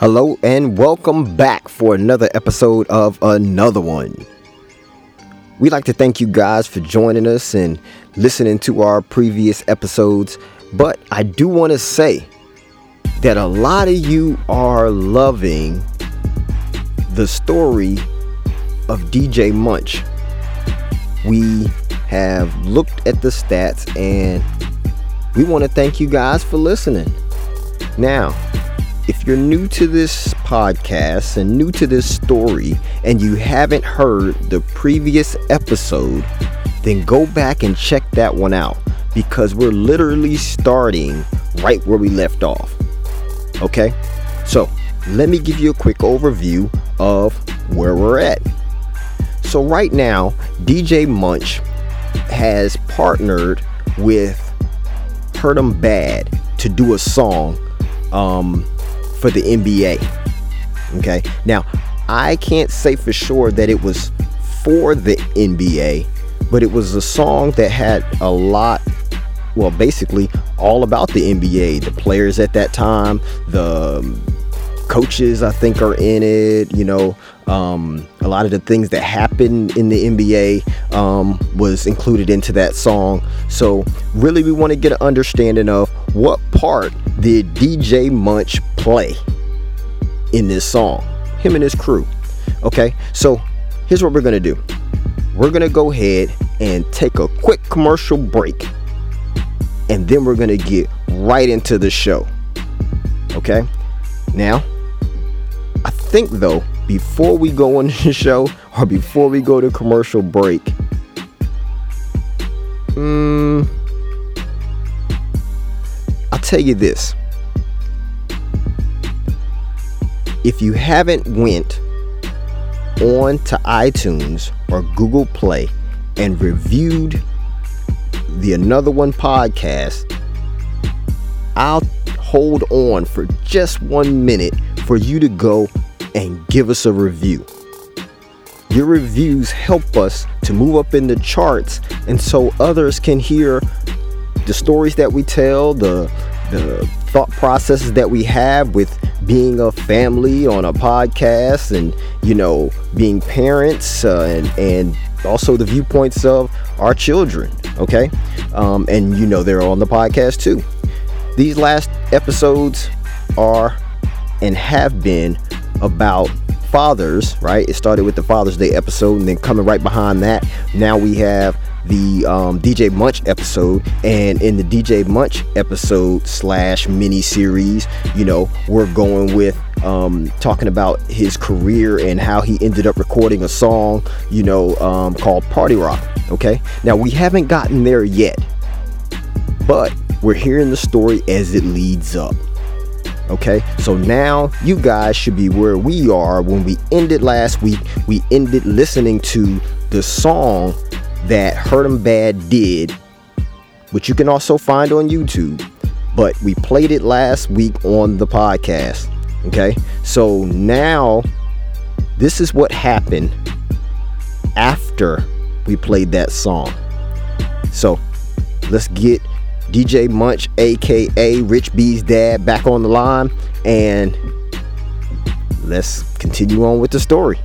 Hello and welcome back for another episode of Another One. We'd like to thank you guys for joining us and listening to our previous episodes. But I do want to say that a lot of you are loving the story of DJ Munch. We have looked at the stats and we want to thank you guys for listening. Now, if you're new to this podcast and new to this story and you haven't heard the previous episode, then go back and check that one out because we're literally starting right where we left off. Okay? So, let me give you a quick overview of where we're at. So, right now, DJ Munch has partnered with Hurt 'em Bad to do a song um, for the NBA. Okay. Now, I can't say for sure that it was for the NBA, but it was a song that had a lot well, basically all about the NBA, the players at that time, the um, coaches I think are in it, you know, um, a lot of the things that happened in the NBA um, was included into that song. So, really, we want to get an understanding of what part did DJ Munch play in this song, him and his crew. Okay, so here's what we're gonna do we're gonna go ahead and take a quick commercial break, and then we're gonna get right into the show. Okay, now I think though before we go on the show or before we go to commercial break, mm, tell you this. If you haven't went on to iTunes or Google Play and reviewed the Another One podcast, I'll hold on for just one minute for you to go and give us a review. Your reviews help us to move up in the charts and so others can hear the stories that we tell, the the thought processes that we have with being a family on a podcast and you know being parents uh, and and also the viewpoints of our children okay? Um, and you know they're on the podcast too. These last episodes are and have been about fathers, right? It started with the Father's Day episode, and then coming right behind that, now we have the um, DJ Munch episode. And in the DJ Munch episode slash mini series, you know, we're going with um, talking about his career and how he ended up recording a song, you know, um, called Party Rock. Okay, now we haven't gotten there yet, but we're hearing the story as it leads up. Okay, so now you guys should be where we are when we ended last week. We ended listening to the song that Hurt 'em Bad did, which you can also find on YouTube. But we played it last week on the podcast. Okay, so now this is what happened after we played that song. So let's get DJ Munch, aka Rich B's dad, back on the line, and let's continue on with the story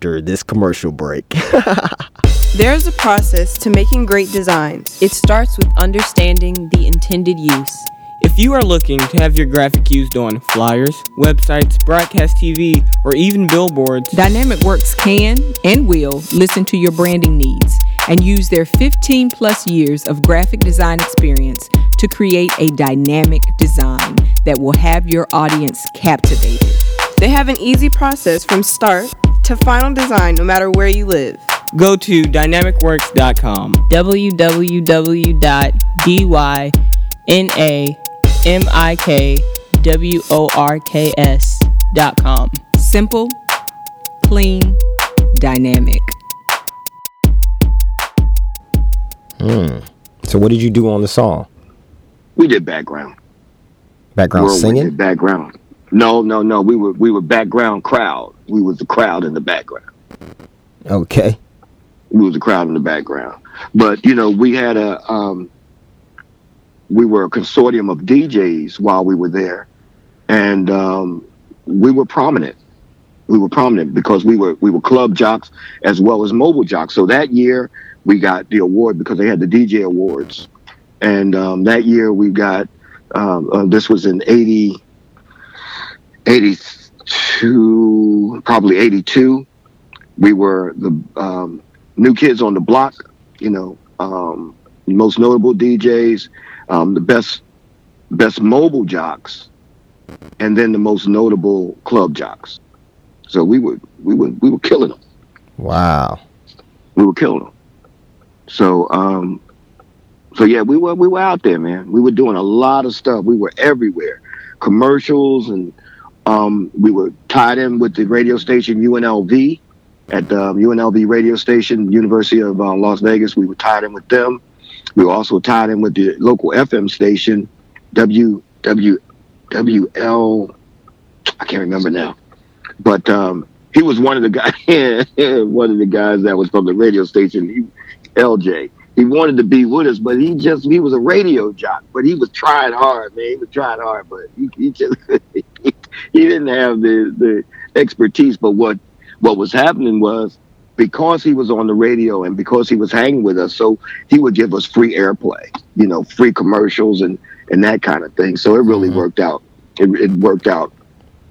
after this commercial break. There's a process to making great designs. It starts with understanding the intended use. If you are looking to have your graphic used on flyers, websites, broadcast TV, or even billboards, Dynamic Works can and will listen to your branding needs and use their 15 plus years of graphic design experience to create a dynamic design that will have your audience captivated. They have an easy process from start to final design no matter where you live. go to dynamicworks.com. www.dynamicworks.com. Simple, clean, dynamic. Hmm. so, what did you do on the song? We did background. Background Whirlwind singing? did background. No, no, no. We were we were background crowd. We was the crowd in the background. Okay. We was the crowd in the background. But you know, we had a um we were a consortium of DJs while we were there, and um, we were prominent. We were prominent because we were we were club jocks as well as mobile jocks. So that year we got the award because they had the DJ awards, and um, that year we got um, uh, this was in 80, 82, probably 82. We were the um, new kids on the block, you know, um, most notable DJs, um, the best best mobile jocks, and then the most notable club jocks. So we were we were we were killing them. Wow. We were killing them. So um, so yeah, we were we were out there, man. We were doing a lot of stuff. We were everywhere, commercials, and um, we were tied in with the radio station UNLV at the um, UNLV radio station, University of uh, Las Vegas. We were tied in with them. We were also tied in with the local FM station, W W W L. I can't remember now, but um, he was one of the guys. one of the guys that was from the radio station, he, LJ. He wanted to be with us, but he just he was a radio jock, but he was trying hard, man. He was trying hard, but he, he just he didn't have the the expertise. But what what was happening was because he was on the radio and because he was hanging with us, so he would give us free airplay, you know, free commercials and and that kind of thing. So it really Mhm. worked out. It, it worked out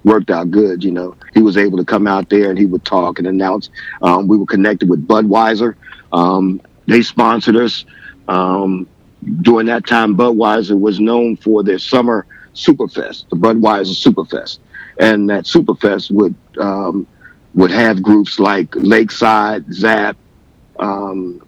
worked out good. You know, he was able to come out there and he would talk and announce. Um, we were connected with Budweiser. Um, they sponsored us. Um, during that time, Budweiser was known for their summer Superfest, the Budweiser Superfest, and that Superfest would um, would have groups like Lakeside, Zapp, um,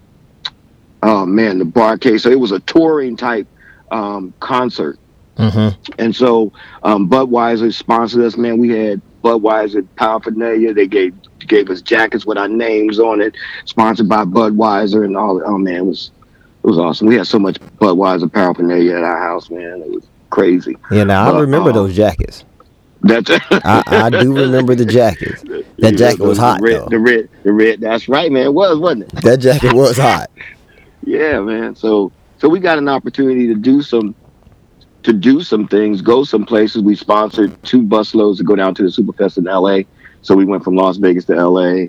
oh man, the Bar-Kays. So it was a touring type um, concert. Mm-hmm. And so um, Budweiser sponsored us. Man, we had Budweiser paraphernalia. They gave gave us jackets with our names on it, sponsored by Budweiser and all. Oh man, it was it was awesome. We had so much Budweiser paraphernalia at our house, man. It was crazy. Yeah, now I remember um, those jackets. That's I, I do remember the jackets. That jacket was the hot red, though. The red, the red. That's right, man. It was, wasn't it? That jacket was hot. Yeah, man. So so we got an opportunity to do some to do some things, go some places. We sponsored two bus loads to go down to the Superfest in LA. So we went from Las Vegas to LA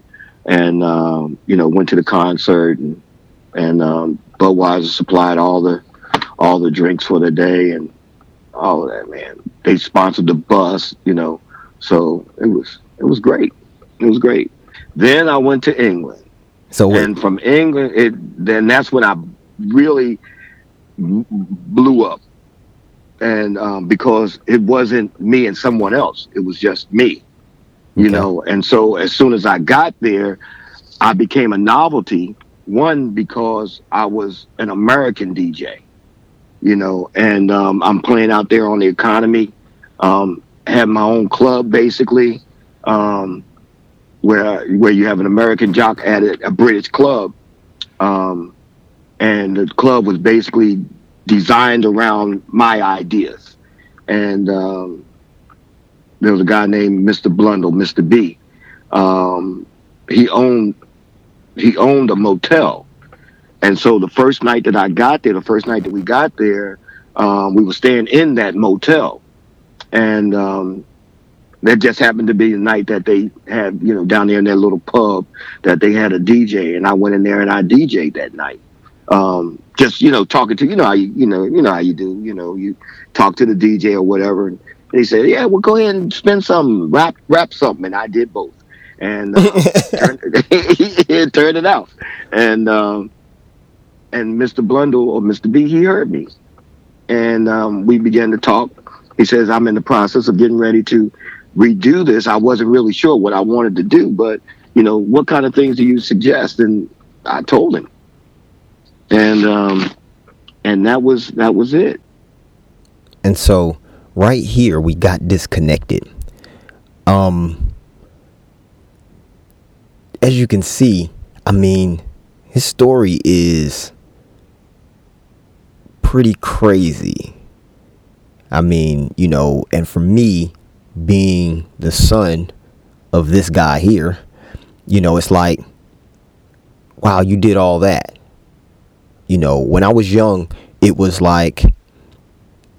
and um, you know, went to the concert and and um Budweiser supplied all the all the drinks for the day and all of that, man. They sponsored the bus, you know. So it was it was great. It was great. Then I went to England So wait, and from England, it then that's when I really blew up, and um, because it wasn't me and someone else, it was just me, you Okay. know. And so as soon as I got there, I became a novelty. One because I was an American DJ, you know, and um, I'm playing out there on the economy. Um, had my own club basically. Um, where where you have an American jock at a, a British club, um, and the club was basically designed around my ideas. And um, there was a guy named Mr. Blundell, Mr. B. Um, he owned he owned a motel, and so the first night that I got there, the first night that we got there, um, we were staying in that motel, and um, that just happened to be the night that they had, you know, down there in that little pub that they had a DJ, and I went in there and I DJ'd that night. Um, just you know, talking to you know how you you know you know how you do, you know, you talk to the DJ or whatever, and he said, "Yeah, well, go ahead and spin some rap rap something," and I did both, and uh, turned, it turned it out, and um, and Mr. Blundell or Mr. B, he heard me, and um, we began to talk. He says, "I'm in the process of getting ready to." redo this. I wasn't really sure what I wanted to do, but you know, what kind of things do you suggest? And I told him, and um, and that was that was it. and so right here we got disconnected. Um, as you can see, I mean, his story is pretty crazy. I mean, you know, and for me, being the son of this guy here, you know, it's like, wow, you did all that. You know, when I was young, it was like,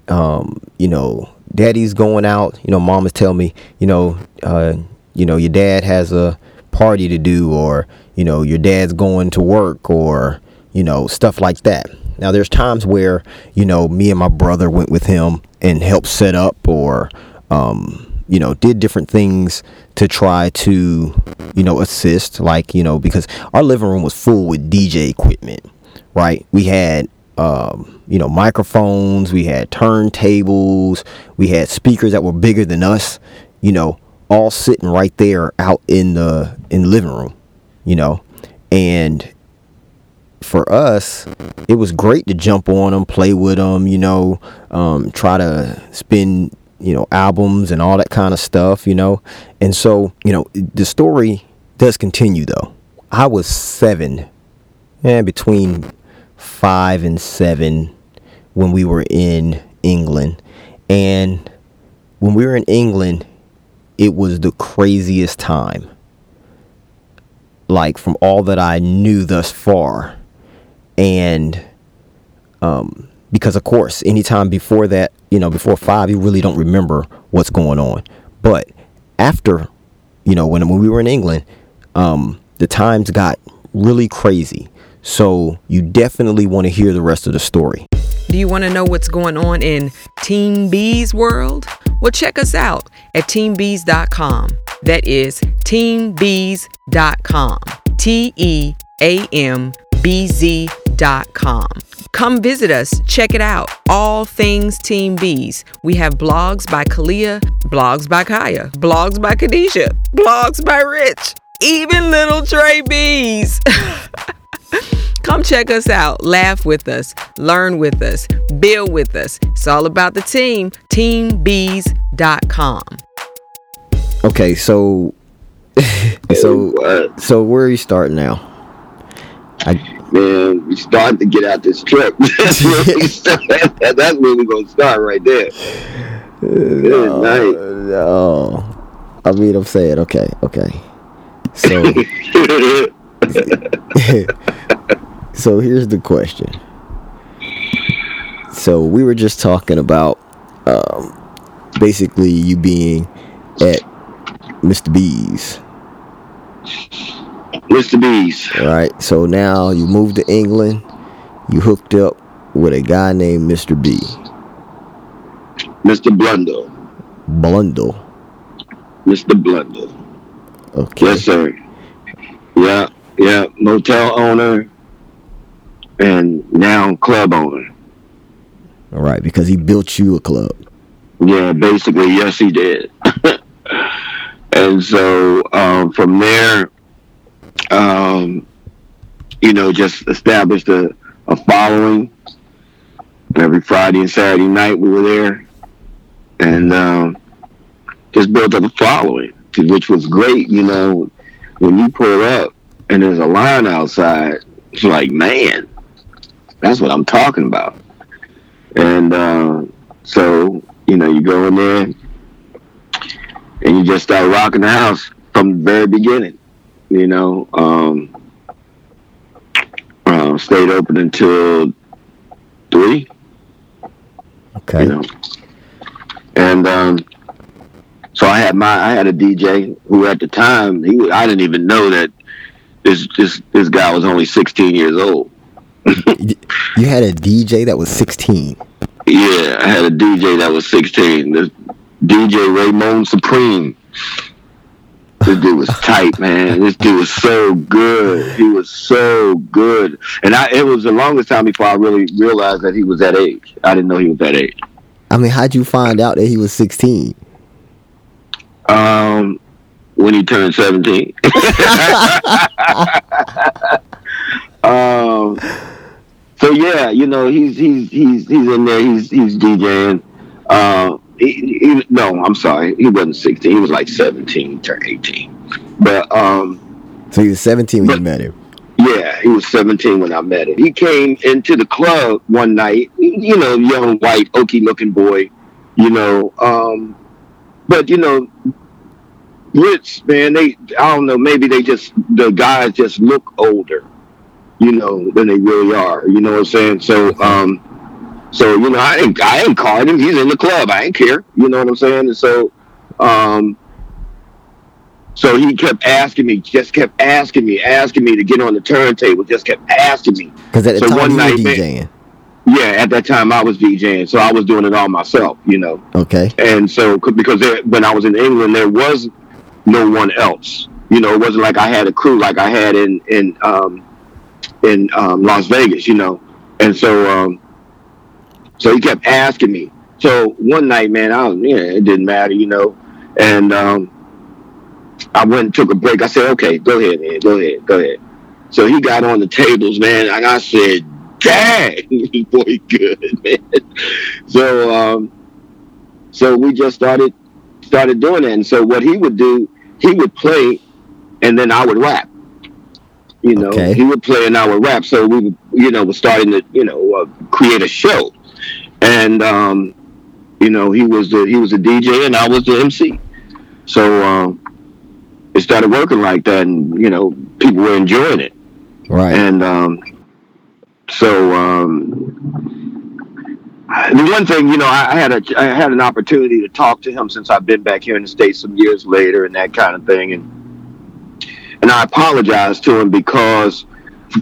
um, you know, daddy's going out. You know, mamas tell me, you know, uh, you know, your dad has a party to do, or you know, your dad's going to work, or you know, stuff like that. Now, there's times where you know, me and my brother went with him and helped set up, or um, you know, did different things to try to, you know, assist. Like, you know, because our living room was full with DJ equipment, right? We had um, you know, microphones, we had turntables, we had speakers that were bigger than us, you know, all sitting right there out in the in the living room, you know. And for us, it was great to jump on them, play with them, you know, um, try to spin, you know, albums and all that kind of stuff, you know. And so, you know, the story does continue though. I was seven, and between five and seven when we were in England. And when we were in England, it was the craziest time. Like from all that I knew thus far. And um, because, of course, anytime before that, you know, before five, you really don't remember what's going on. But after, you know, when, when we were in England, um, the times got really crazy. So you definitely want to hear the rest of the story. Do you want to know what's going on in Team B's world? Well, check us out at teambees.com. That is teambees.com. T E A M B Z.com. Come visit us, check it out. All things Team Bees. We have blogs by Kalia, blogs by Kaya, blogs by Kadisha, blogs by Rich, even little Trey Bees. Come check us out, laugh with us, learn with us, build with us. It's all about the team. TeamBees.com. Okay, so so so where are you starting now? I, Man, we starting to get out this trip. that's, where we that's where we're gonna start right there. Good no, night. No. I mean, I'm saying, okay, okay. So, so here's the question. So we were just talking about um, basically you being at Mr. B's. Mr. B's. All right. So now you moved to England. You hooked up with a guy named Mr. B. Mr. Blundell. Blundell. Mr. Blundell. Okay. Yes, sir. Yeah, yeah. Motel owner, and now club owner. All right, because he built you a club. Yeah, basically, yes, he did. and so um, from there, um, you know, just established a, a following. Every Friday and Saturday night, we were there, and um, just built up a following, which was great. You know, when you pull up and there's a line outside, it's like, man, that's what I'm talking about. And uh, so, you know, you go in there and you just start rocking the house from the very beginning. You know, um, uh, stayed open until three. Okay. You know, and um, so I had my I had a DJ who at the time he I didn't even know that this this this guy was only 16 years old. you had a DJ that was 16. Yeah, I had a DJ that was 16. This DJ Raymond Supreme. This dude was tight, man. This dude was so good. He was so good, and I it was the longest time before I really realized that he was that age. I didn't know he was that age. I mean, how'd you find out that he was 16? Um, when he turned 17. um, so yeah, you know, he's he's he's he's in there. He's he's DJing. Uh, he, he, no, I'm sorry, he wasn't 16. He was like 17, turned 18. But um, so he was 17 when you met him. Yeah, he was 17 when I met him. He came into the club one night. You know, young white, oaky looking boy. You know, um, but you know, Rich man, they I don't know, maybe they just the guys just look older, you know, than they really are. You know what I'm saying? So um So you know, I ain't I ain't card him. He's in the club. I ain't care. You know what I'm saying? And so, um, so he kept asking me, just kept asking me, asking me to get on the turntable. Just kept asking me. Because at the So time one you were night, DJing. Yeah, at that time I was DJing, so I was doing it all myself. You know. Okay. and so because there, when I was in England, there was no one else. You know, it wasn't like I had a crew like I had in in um, in um, Las Vegas. You know, and so um, so he kept asking me. So one night, man, I was yeah, it didn't matter, you know, and um, I went and took a break. I said, okay, go ahead, man, go ahead, go ahead. So he got on the tables, man, and I said, dang, boy good, man. So um, so we just started started doing that. And so what he would do, he would play, and then I would rap. You know, Okay. he would play and I would rap. So we, would, you know, was starting to, you know, uh, create a show. And um, you know, he was the he was a DJ and I was the MC. So um, it started working like that, and you know, people were enjoying it. Right. And um, so um, the one thing, you know, I, I had a I had an opportunity to talk to him since I've been back here in the states some years later, and that kind of thing, and and I apologized to him because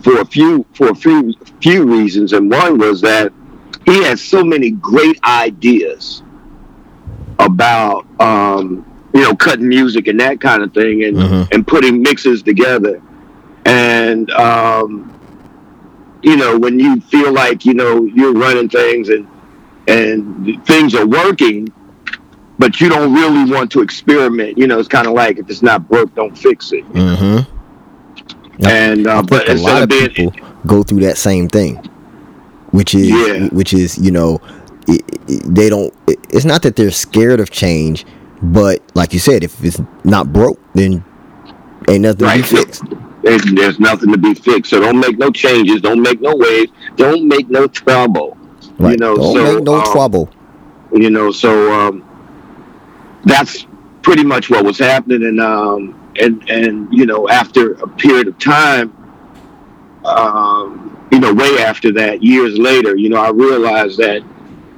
for a few for a few few reasons, and one was that he has so many great ideas about um, you know cutting music and that kind of thing, and Mhm. and putting mixes together, and um, you know when you feel like you know you're running things and and things are working, but you don't really want to experiment. You know, it's kind of like if it's not broke, don't fix it. Mm-hmm. And uh, I but a lot of of being people go through that same thing, which is Yeah. which is you know it, it- they don't. It, it's not that they're scared of change, but like you said, if it's not broke, then ain't nothing Right. to be fixed. there's, there's nothing to be fixed, so don't make no changes, don't make no waves, don't make no trouble. Right. You know, don't so make no um, trouble. you know so um that's pretty much what was happening and um and and you know after a period of time um you know way after that years later you know i realized that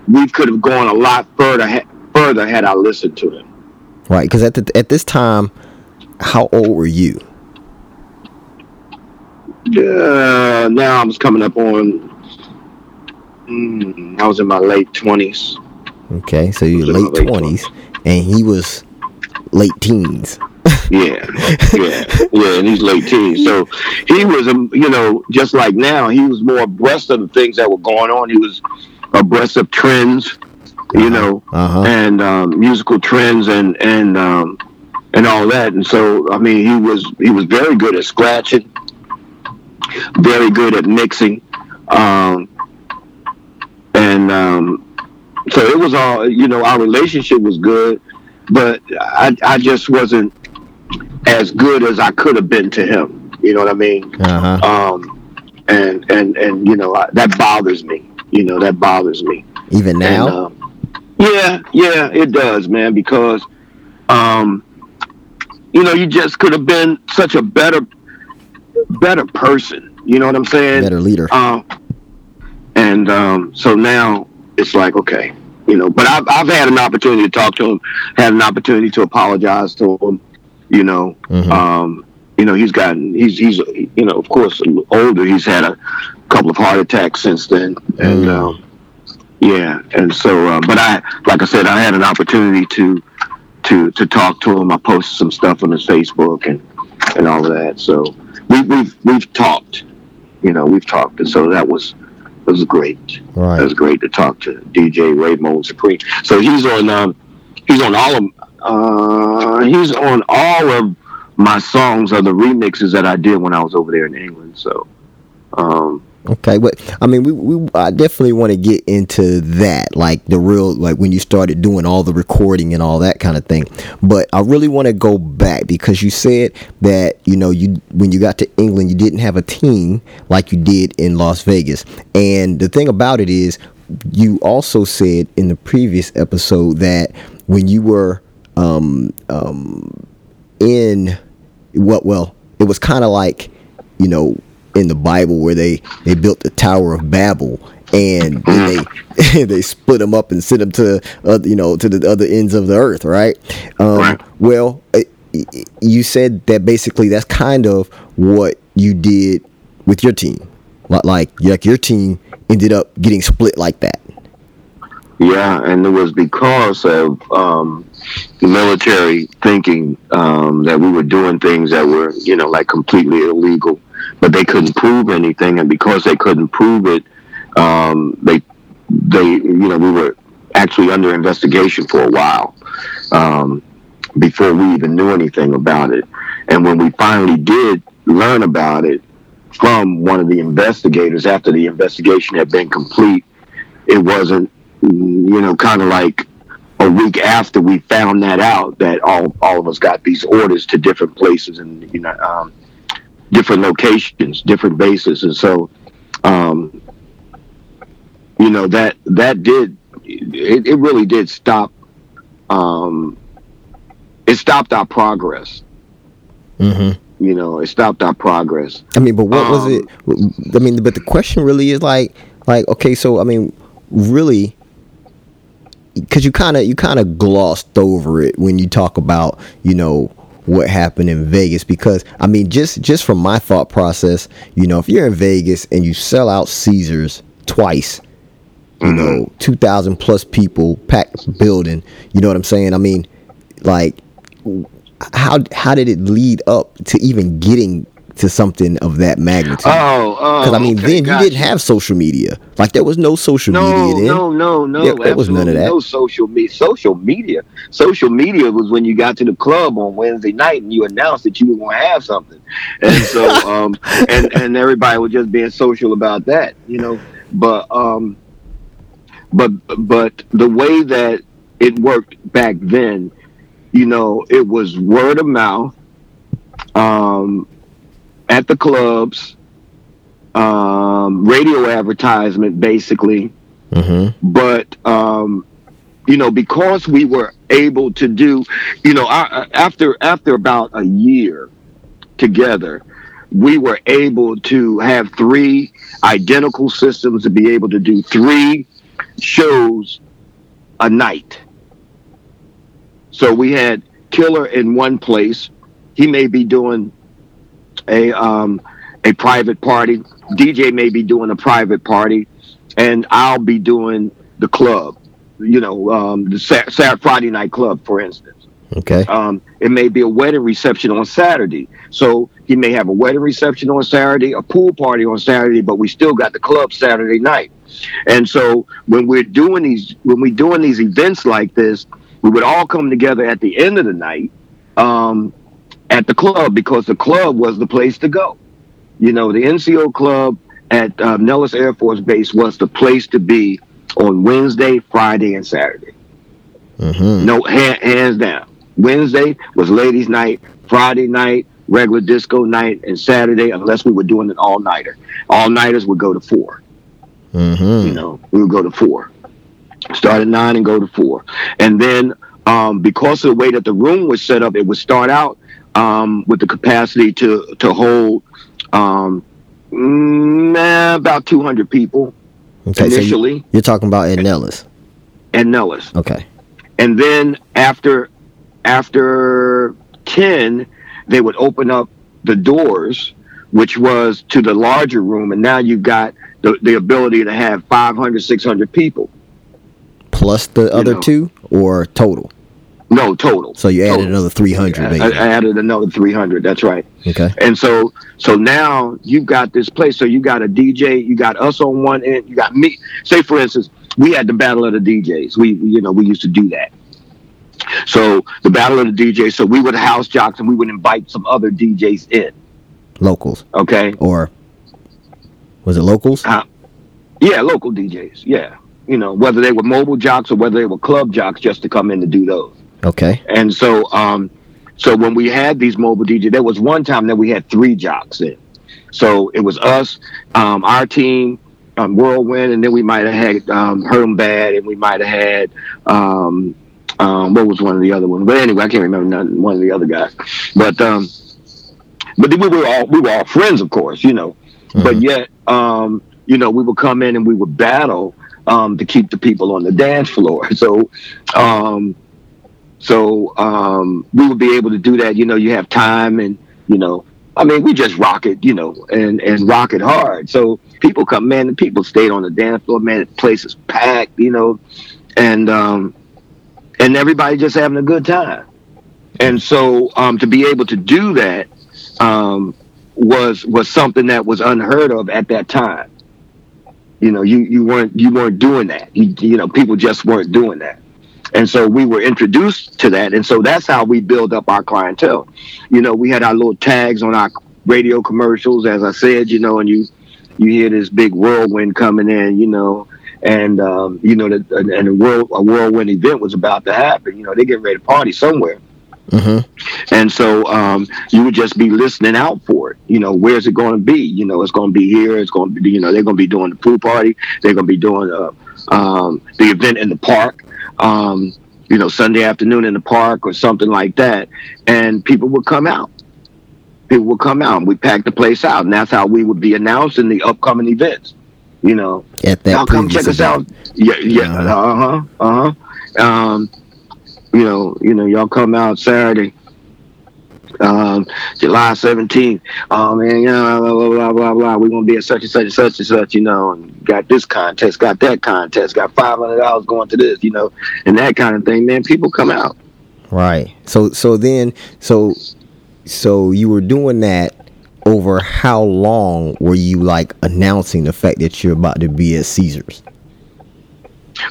we could have gone a lot further ha- further had i listened to him Right. Because at the, at this time, how old were you? uh, now i was coming up on mm, i was in my late 20s Okay, so you're Was in my late late twenties, and he was late teens. Yeah, yeah, yeah, in his late teens. So he was, um, you know, just like now, he was more abreast of the things that were going on. He was abreast of trends, you know, Uh-huh. and um, musical trends and and um, and all that. And so, I mean, he was he was very good at scratching, very good at mixing, um, and um, so it was all, you know, our relationship was good, but I I just wasn't as good as I could have been to him. You know what I mean? Uh huh. Um, and and and you know I, that bothers me. You know that bothers me. Even now. And, um, yeah, yeah, it does, man. Because, um, you know, you just could have been such a better, better person. You know what I'm saying? better leader. Um, and um, so now it's like, okay, you know, but I've, I've had an opportunity to talk to him, had an opportunity to apologize to him, you know. Mhm. Um, you know, he's gotten, he's, he's, you know, of course, older. He's had a couple of heart attacks since then. And, Mm. um, yeah. And so, uh, but I, like I said, I had an opportunity to, to, to talk to him. I posted some stuff on his Facebook and, and all of that. So we, we've, we've talked, you know, we've talked. And so that was, it was great. It was great to talk to DJ Raymond Supreme. So he's on, um, he's on all of, uh, he's on all of my songs are the remixes that I did when I was over there in England. So, um, Okay, but I mean, we, we I definitely want to get into that, like the real, like when you started doing all the recording and all that kind of thing. But I really want to go back because you said that you know you when you got to England, you didn't have a team like you did in Las Vegas. And the thing about it is, you also said in the previous episode that when you were um, um, in what well it was kind of like you know in the bible where they they built the tower of babel and they they split them up and sent them to uh, you know to the other ends of the earth, right? Um, Well, uh, you said that basically that's kind of what you did with your team, like like your team ended up getting split like that. Yeah, and it was because of um, the military thinking um, that we were doing things that were, you know, like completely illegal, but they couldn't prove anything, and because they couldn't prove it, um, they, they, you know, we were actually under investigation for a while um, before we even knew anything about it, and when we finally did learn about it from one of the investigators after the investigation had been complete, it wasn't you know, kind of like a week after we found that out that all all of us got these orders to different places and you know um, different locations, different bases, and so um, you know that that did it, it really did stop um, it stopped our progress. Mm-hmm. You know, it stopped our progress. I mean, but what was Um, it? I mean, but the question really is like, like, okay, so I mean, really, because you kind of you kind of glossed over it when you talk about you know what happened in Vegas. Because I mean, just just from my thought process, you know, if you're in Vegas and you sell out Caesars twice, you mm-hmm. know, two thousand plus people packed building, you know what I'm saying? I mean, like, how how did it lead up to even getting to something of that magnitude? Oh, oh, Because I mean, okay, then you didn't have social media. Like there was no social No, media then. no, no, no. Yeah, there was none of that. No social media. Social media. Social media was when you got to the club on Wednesday night and you announced that you were going to have something, and so um, and and everybody was just being social about that, you know. But um, but but the way that it worked back then, you know, it was word of mouth. Um, at the clubs, um, radio advertisement, basically. Mm-hmm. but um, you know because we were able to do you know I, after after about a year together we were able to have three identical systems to be able to do three shows a night. So we had killer in one place. He may be doing a um, a private party dj may be doing a private party and I'll be doing the club, you know, um, the Sa- Saturday, Friday night club, for instance. Okay. Um, it may be a wedding reception on Saturday. So he may have a wedding reception on Saturday, a pool party on Saturday, but we still got the club Saturday night. And so when we're doing these, when we're doing these events like this, we would all come together at the end of the night um, at the club because the club was the place to go. You know, the NCO club at um, Nellis Air Force Base was the place to be on Wednesday, Friday, and Saturday. Mm-hmm. No, hand, hands down. Wednesday was ladies' night. Friday night, regular disco night, and Saturday, unless we were doing an all nighter, all nighters would go to four. Mm-hmm. You know, we would go to four. Start at nine and go to four, and then um, because of the way that the room was set up, it would start out um, with the capacity to to hold um, eh, about two hundred people Okay. So you, initially, you're talking about Ed Nellis. Nellis. Okay. and then after after 10 they would open up the doors which was to the larger room and now you've got the, the ability to have 500 600 people Plus the other know. two or total. No total. So you added Total. another 300 I. I added another 300 that's right. Okay. and so so now you've got this place. So you got a dj you got us on one end you got me. Say for instance we had the battle of the djs we you know we used to do that. So the battle of the djs so we would house jocks and we would invite some other djs in. Locals. Okay? Or was it locals? yeah local djs yeah. You know whether they were mobile jocks or whether they were club jocks just to come in to do those Okay. And so, um, so when we had these mobile DJs, there was one time that we had three jocks in. So it was us, um, our team, um, Whirlwind, and then we might have had um, Hurt 'em Bad, and we might have had um, um, what was one of the other ones? But anyway, I can't remember none, one of the other guys. But um, but we were all we were all friends, of course, you know. But yet, um, you know, we would come in and we would battle um, to keep the people on the dance floor. So, um, so um, we would be able to do that. You know, you have time, and you know, I mean, we just rock it, you know, and and rock it hard. So people come, man. The people stayed on the dance floor, man. The place is packed, you know, and um, and everybody just having a good time. And so um, to be able to do that um, was was something that was unheard of at that time. You know, you you weren't you weren't doing that. You, you know, people just weren't doing that. And so we were introduced to that. And so that's how we build up our clientele. You know, we had our little tags on our radio commercials, as I said, you know, and you you hear this big whirlwind coming in, you know, and um, you know, the, and a world a whirlwind event was about to happen. You know, they getting ready to party somewhere. Mm-hmm. And so um, you would just be listening out for it. You know, where's it going to be? You know, it's going to be here. It's going to be, you know, they're going to be doing the pool party. They're going to be doing uh, um, the event in the park. Um, you know, Sunday afternoon in the park or something like that, and people would come out. People would come out, and we pack the place out, and that's how we would be announcing the upcoming events. You know, At that y'all come check us out. Yeah, yeah, uh huh, uh huh. Um, you know, you know, y'all come out Saturday, um, July seventeenth. Oh man, you know, blah blah blah blah blah. We're gonna be at such and such and such and such. You know, and got this contest, got that contest, got five hundred dollars going to this. You know, and that kind of thing. Man, people come out. Right. So so then so so you were doing that over how long were you like announcing the fact that you're about to be at Caesars?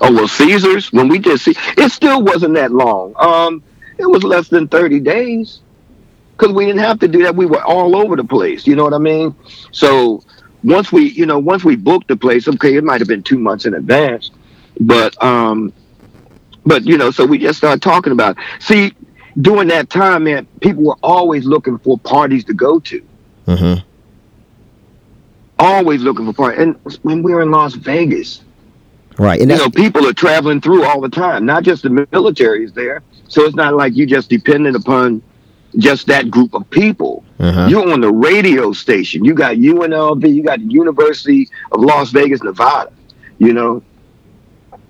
Oh well, Caesars. When we did see, it still wasn't that long. Um, it was less than thirty days because we didn't have to do that. We were all over the place. You know what I mean? So once we, you know, once we booked the place, okay, it might have been two months in advance, but um, but you know, so we just started talking about. It. See, during that time, man, people were always looking for parties to go to. Mm-hmm. Always looking for parties. And when we were in Las Vegas, Right. And you know, people are traveling through all the time. Not just the military is there, so it's not like you just dependent upon just that group of people. Uh-huh. You're on the radio station. You got UNLV. You got the University of Las Vegas, Nevada. You know,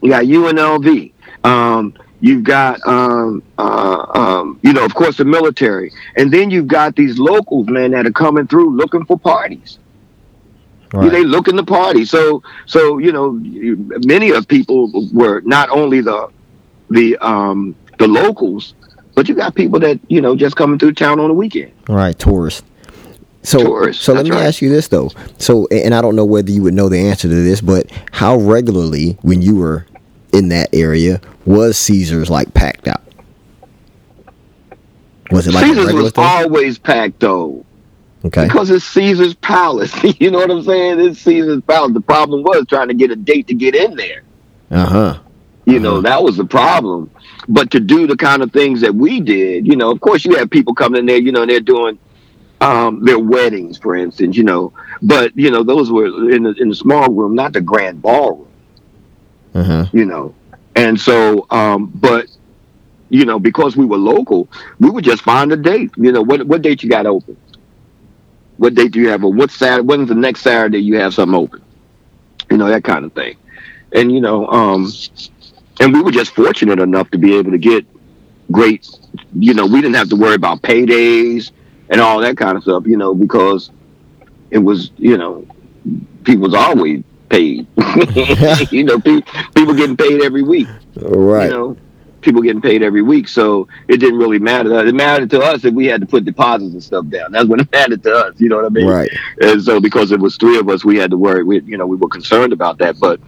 you got UNLV. Um, you've got, um, uh, um, you know, of course, the military, and then you've got these locals, man, that are coming through looking for parties. right. They looking to party. So, so you know, many of people were not only the the um the locals, but you got people that you know just coming through town on the weekend. Right, tourists. So, Tourist, so let me right. ask you this though. So, and I don't know whether you would know the answer to this, but how regularly, when you were in that area, was Caesars like packed out? Was it like Caesars was thing? always packed though, okay. because it's Caesar's Palace. you know what I'm saying? It's Caesar's Palace. The problem was trying to get a date to get in there. Uh huh. You know, that was the problem. But to do the kind of things that we did, you know, of course you have people coming in there, you know, and they're doing um, their weddings, for instance, you know. But, you know, those were in the, in the small room, not the grand ballroom, Uh huh. you know. And so, um, but, you know, because we were local, we would just find a date. You know, what what date you got open? What date do you have? Or what Saturday? When's the next Saturday you have something open? You know, that kind of thing. And, you know, um, and we were just fortunate enough to be able to get great you know we didn't have to worry about paydays and all that kind of stuff you know because it was you know people was always paid you know pe- people getting paid every week Right. you know people getting paid every week so it didn't really matter it mattered to us if we had to put deposits and stuff down that's what it mattered to us you know what i mean Right. and so because it was three of us, we had to worry. We, you know, we were concerned about that. But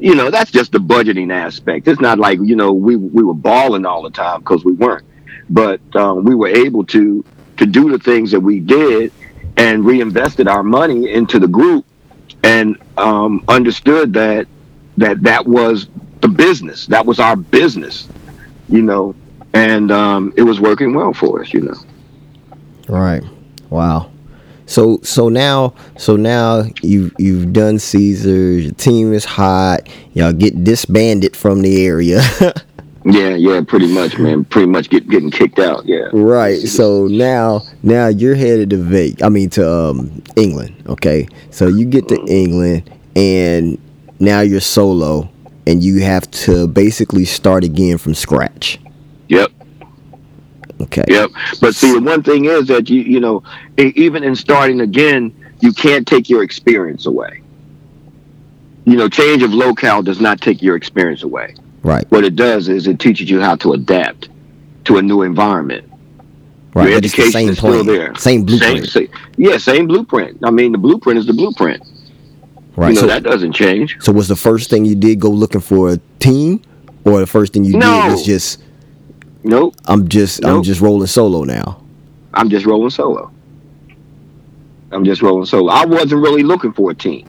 you know, that's just the budgeting aspect. It's not like you know we we were balling all the time because we weren't. But um, we were able to to do the things that we did and reinvested our money into the group and um, understood that that that was the business. That was our business. You know, and um, it was working well for us. You know. Right. Wow. So so now so now you've you've done Caesars. Your team is hot. Y'all get disbanded from the area. Yeah, yeah, pretty much, man. Pretty much get getting kicked out. Yeah. right. So now now you're headed to Vegas. I mean to um England. Okay. So you get to England and now you're solo, and you have to basically start again from scratch. Yep. Okay. Yep. But see, the one thing is that you you know, even in starting again, you can't take your experience away. You know, change of locale does not take your experience away. Right. What it does is it teaches you how to adapt to a new environment. Right. Your but education same is still plan, there. Same blueprint. Same, same, yeah, same blueprint. I mean, the blueprint is the blueprint. right. You know, so, that doesn't change. so was the first thing you did go looking for a team, or the first thing you No. did was just Nope. I'm just I'm just rolling solo now. I'm just rolling solo. I'm just rolling solo. I wasn't really looking for a team.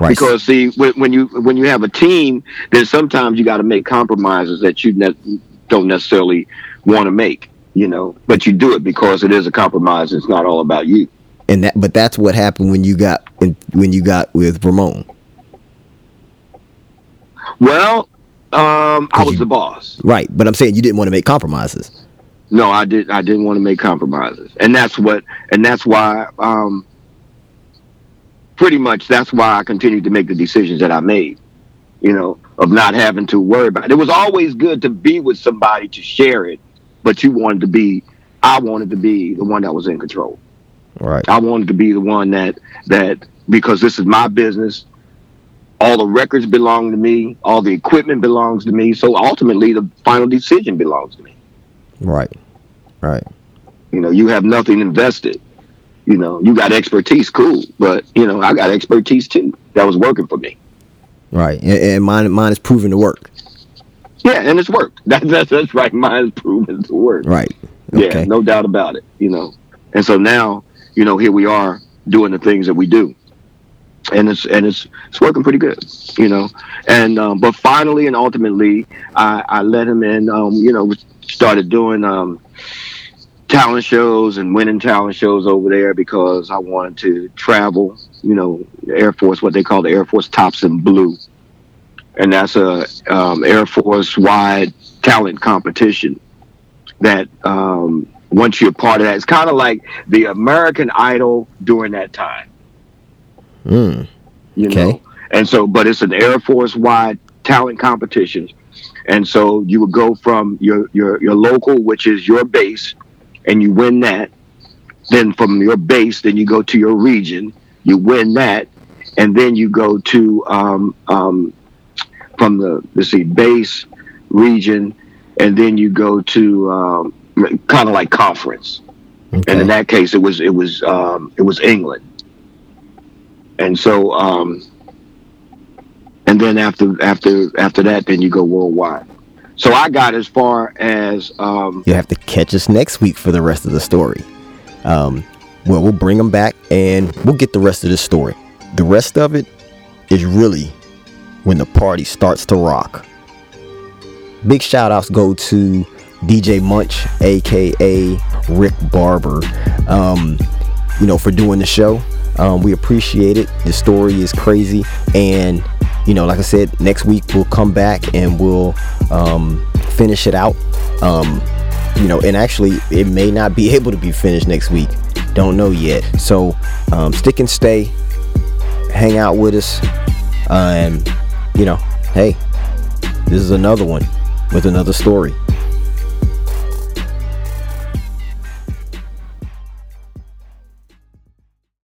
Right. because see when, when you when you have a team then sometimes you got to make compromises that you ne- don't necessarily want to make you know but you do it because it is a compromise it's not all about you and that but that's what happened when you got when, when you got with Ramon. well um i was you- the boss Right. But I'm saying you didn't want to make compromises. no i did i didn't want to make compromises and that's what and that's why um pretty much that's why i continued to make the decisions that i made you know of not having to worry about it it was always good to be with somebody to share it but you wanted to be i wanted to be the one that was in control Right. I wanted to be the one that that because this is my business. All the records belong to me. All the equipment belongs to me. So ultimately, the final decision belongs to me. Right. Right. You know, you have nothing invested. You know, you got expertise, cool, but you know, I got expertise too. That was working for me. Right. And, and mine mine is proven to work. Yeah, and it's worked. That, that's that's right. Mine's proven to work. Right. Yeah, no doubt about it. You know, and so now, you know, here we are doing the things that we do, and it's and it's it's working pretty good. You know, and um, but finally and ultimately, I, I let him in. Um, you know, started doing um, talent shows and winning talent shows over there because I wanted to travel. You know, Air Force, what they call the Air Force Tops in Blue, and that's a um, Air Force wide talent competition that um, once you're part of that, it's kind of like the American Idol during that time, Mm. you Okay. know. And so, but it's an Air Force wide talent competition, and so you would go from your your your local, which is your base, and you win that. Then from your base, then you go to your region, you win that, and then you go to um, um, from the let's see base region, and then you go to um, kind of like conference. Okay. And in that case, it was it was um, it was England. And so, um, and then after after after that, then you go worldwide. So I got as far as um, you have to catch us next week for the rest of the story. Um, well, we'll bring them back and we'll get the rest of the story. The rest of it is really when the party starts to rock. Big shout outs go to DJ Munch, aka Rick Barber, um, you know, for doing the show. Um, we appreciate it. The story is crazy. And, you know, like I said, next week we'll come back and we'll um, finish it out. Um, you know, and actually, it may not be able to be finished next week. Don't know yet. So, um, stick and stay. Hang out with us. Uh, and, you know, hey, this is another one with another story.